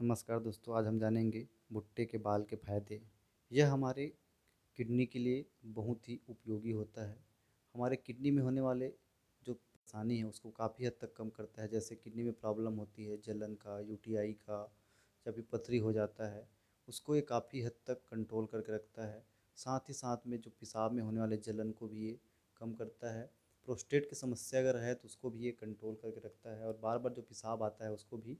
नमस्कार दोस्तों, आज हम जानेंगे भुट्टे के बाल के फ़ायदे। यह हमारे किडनी के लिए बहुत ही उपयोगी होता है। हमारे किडनी में होने वाले जो परेशानी है, उसको काफ़ी हद तक कम करता है। जैसे किडनी में प्रॉब्लम होती है, जलन का, यूटीआई का, या फिर पथरी हो जाता है, उसको ये काफ़ी हद तक कंट्रोल करके रखता है। साथ ही साथ में जो पेशाब में होने वाले जलन को भी ये कम करता है। प्रोस्टेट की समस्या अगर है तो उसको भी ये कंट्रोल करके रखता है और बार बार जो पेशाब आता है, उसको भी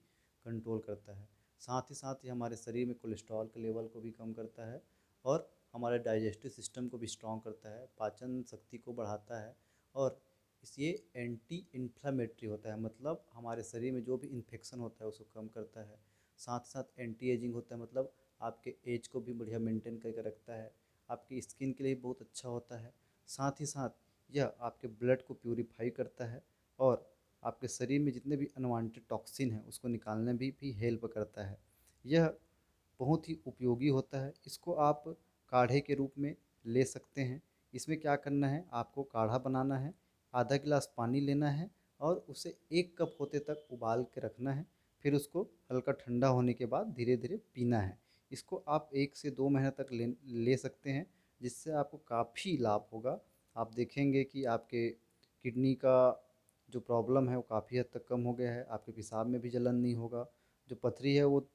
कंट्रोल करता है। साथ ही साथ ये हमारे शरीर में कोलेस्ट्रॉल के लेवल को भी कम करता है और हमारे डाइजेस्टिव सिस्टम को भी स्ट्रॉन्ग करता है, पाचन शक्ति को बढ़ाता है और ये एंटी इन्फ्लामेटरी होता है मतलब हमारे शरीर में जो भी इन्फेक्शन होता है उसको कम करता है। साथ साथ एंटी एजिंग होता है मतलब आपके एज को भी बढ़िया मेंटेन करके रखता है, आपकी स्किन के लिए बहुत अच्छा होता है। साथ ही साथ यह आपके ब्लड को प्यूरीफाई करता है आपके शरीर में जितने भी अनवांटेड टॉक्सिन हैं, उसको निकालने भी भी हेल्प करता है। यह बहुत ही उपयोगी होता है। इसको आप काढ़े के रूप में ले सकते हैं। इसमें क्या करना है? आपको काढ़ा बनाना है, आधा गिलास पानी लेना है और उसे एक कप होते तक उबाल के रखना है। फिर उसको हल्का ठंडा होने के बाद धीरे धीरे पीना है। इसको आप एक से दो महीने तक ले ले सकते हैं, जिससे आपको काफ़ी लाभ होगा। आप देखेंगे कि आपके किडनी का जो प्रॉब्लम है वो काफ़ी हद तक कम हो गया है। आपके पेशाब में भी जलन नहीं होगा। जो पथरी है वो,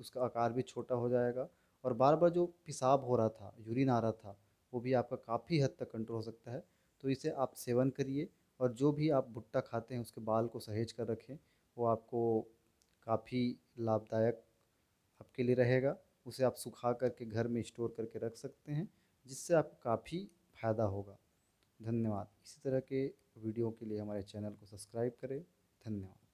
उसका आकार भी छोटा हो जाएगा। और बार बार जो पेशाब हो रहा था यूरिन आ रहा था, वो भी आपका काफ़ी हद तक कंट्रोल हो सकता है। तो इसे आप सेवन करिए और जो भी आप भुट्टा खाते हैं, उसके बाल को सहेज कर रखें, वो आपको काफ़ी लाभदायक आपके लिए रहेगा। उसे आप सुखा करके घर में स्टोर करके रख सकते हैं, जिससे आपको काफ़ी फ़ायदा होगा। धन्यवाद। इसी तरह के वीडियो के लिए हमारे चैनल को सब्सक्राइब करें। धन्यवाद।